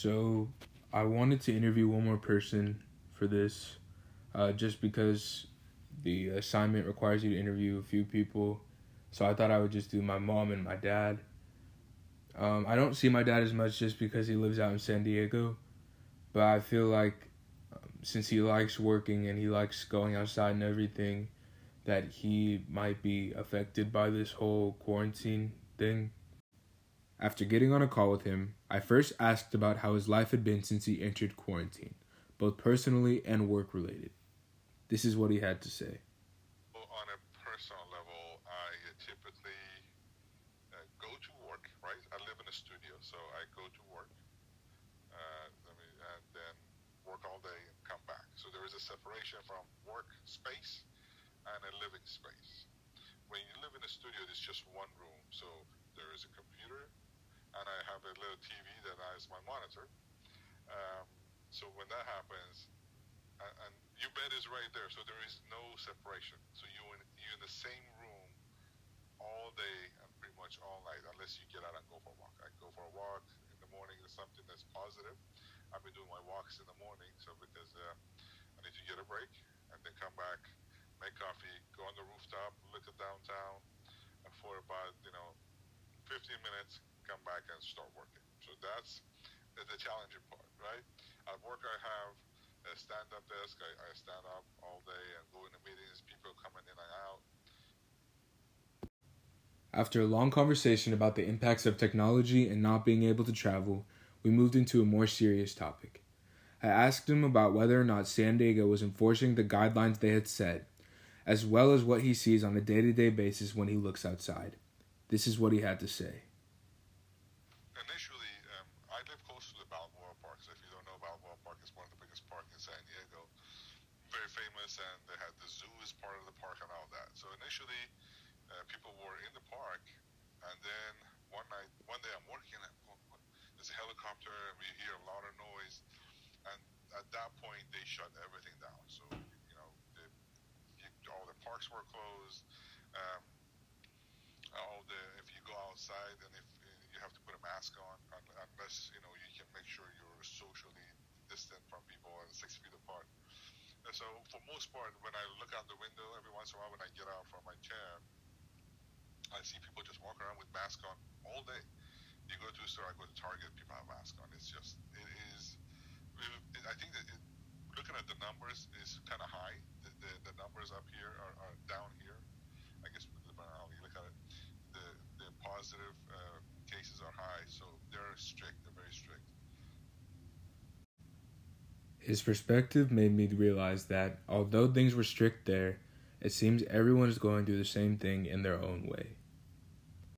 So, I wanted to interview one more person for this, uh, just because the assignment requires you to interview a few people. So I thought I would just do my mom and my dad. Um, I don't see my dad as much just because he lives out in San Diego, but I feel like um, since he likes working and he likes going outside and everything, that he might be affected by this whole quarantine thing. After getting on a call with him, I first asked about how his life had been since he entered quarantine, both personally and work related. This is what he had to say. On a personal level, I typically uh, go to work, right? I live in a studio, so I go to work, uh, and then work all day and come back. So there is a separation from work space and a living space. When you live in a studio, it's just one room. So there is a computer, and I have a little TV that is my monitor. Um, so when that happens, and, and your bed is right there, so there is no separation. So you in you in the same room all day and pretty much all night, unless you get out and go for a walk. I go for a walk in the morning is something that's positive. I've been doing my walks in the morning, so because uh, I need to get a break and then come back, make coffee, go on the rooftop, look at downtown, and for about you know 15 minutes, come back and start working. So that's the challenging part, right? At work, I have a stand-up desk. I, I stand up all day and meetings, people coming in and out. After a long conversation about the impacts of technology and not being able to travel, we moved into a more serious topic. I asked him about whether or not San Diego was enforcing the guidelines they had set, as well as what he sees on a day to day basis when he looks outside. This is what he had to say. And they had the zoo as part of the park and all that. So initially, uh, people were in the park, and then one night, one day I'm working, and there's a helicopter, and we hear a lot of noise, and at that point they shut everything down. So you know, the, all the parks were closed. Um, all the if you go outside and if you have to put a mask on unless you know you can make sure you're socially distant from people and six feet apart. And so, for most part, when I look out the window, every once in a while, when I get out from my chair, I see people just walk around with masks on all day. You go to a store, I go to Target, people have masks on. It's just, it is. It, I think that it, looking at the numbers is kind of high. The, the, the, numbers up here are, are down here. I guess depending on how you look at it, the the positive uh, cases are high, so they're strict. They're very strict. His perspective made me realize that, although things were strict there, it seems everyone is going through the same thing in their own way.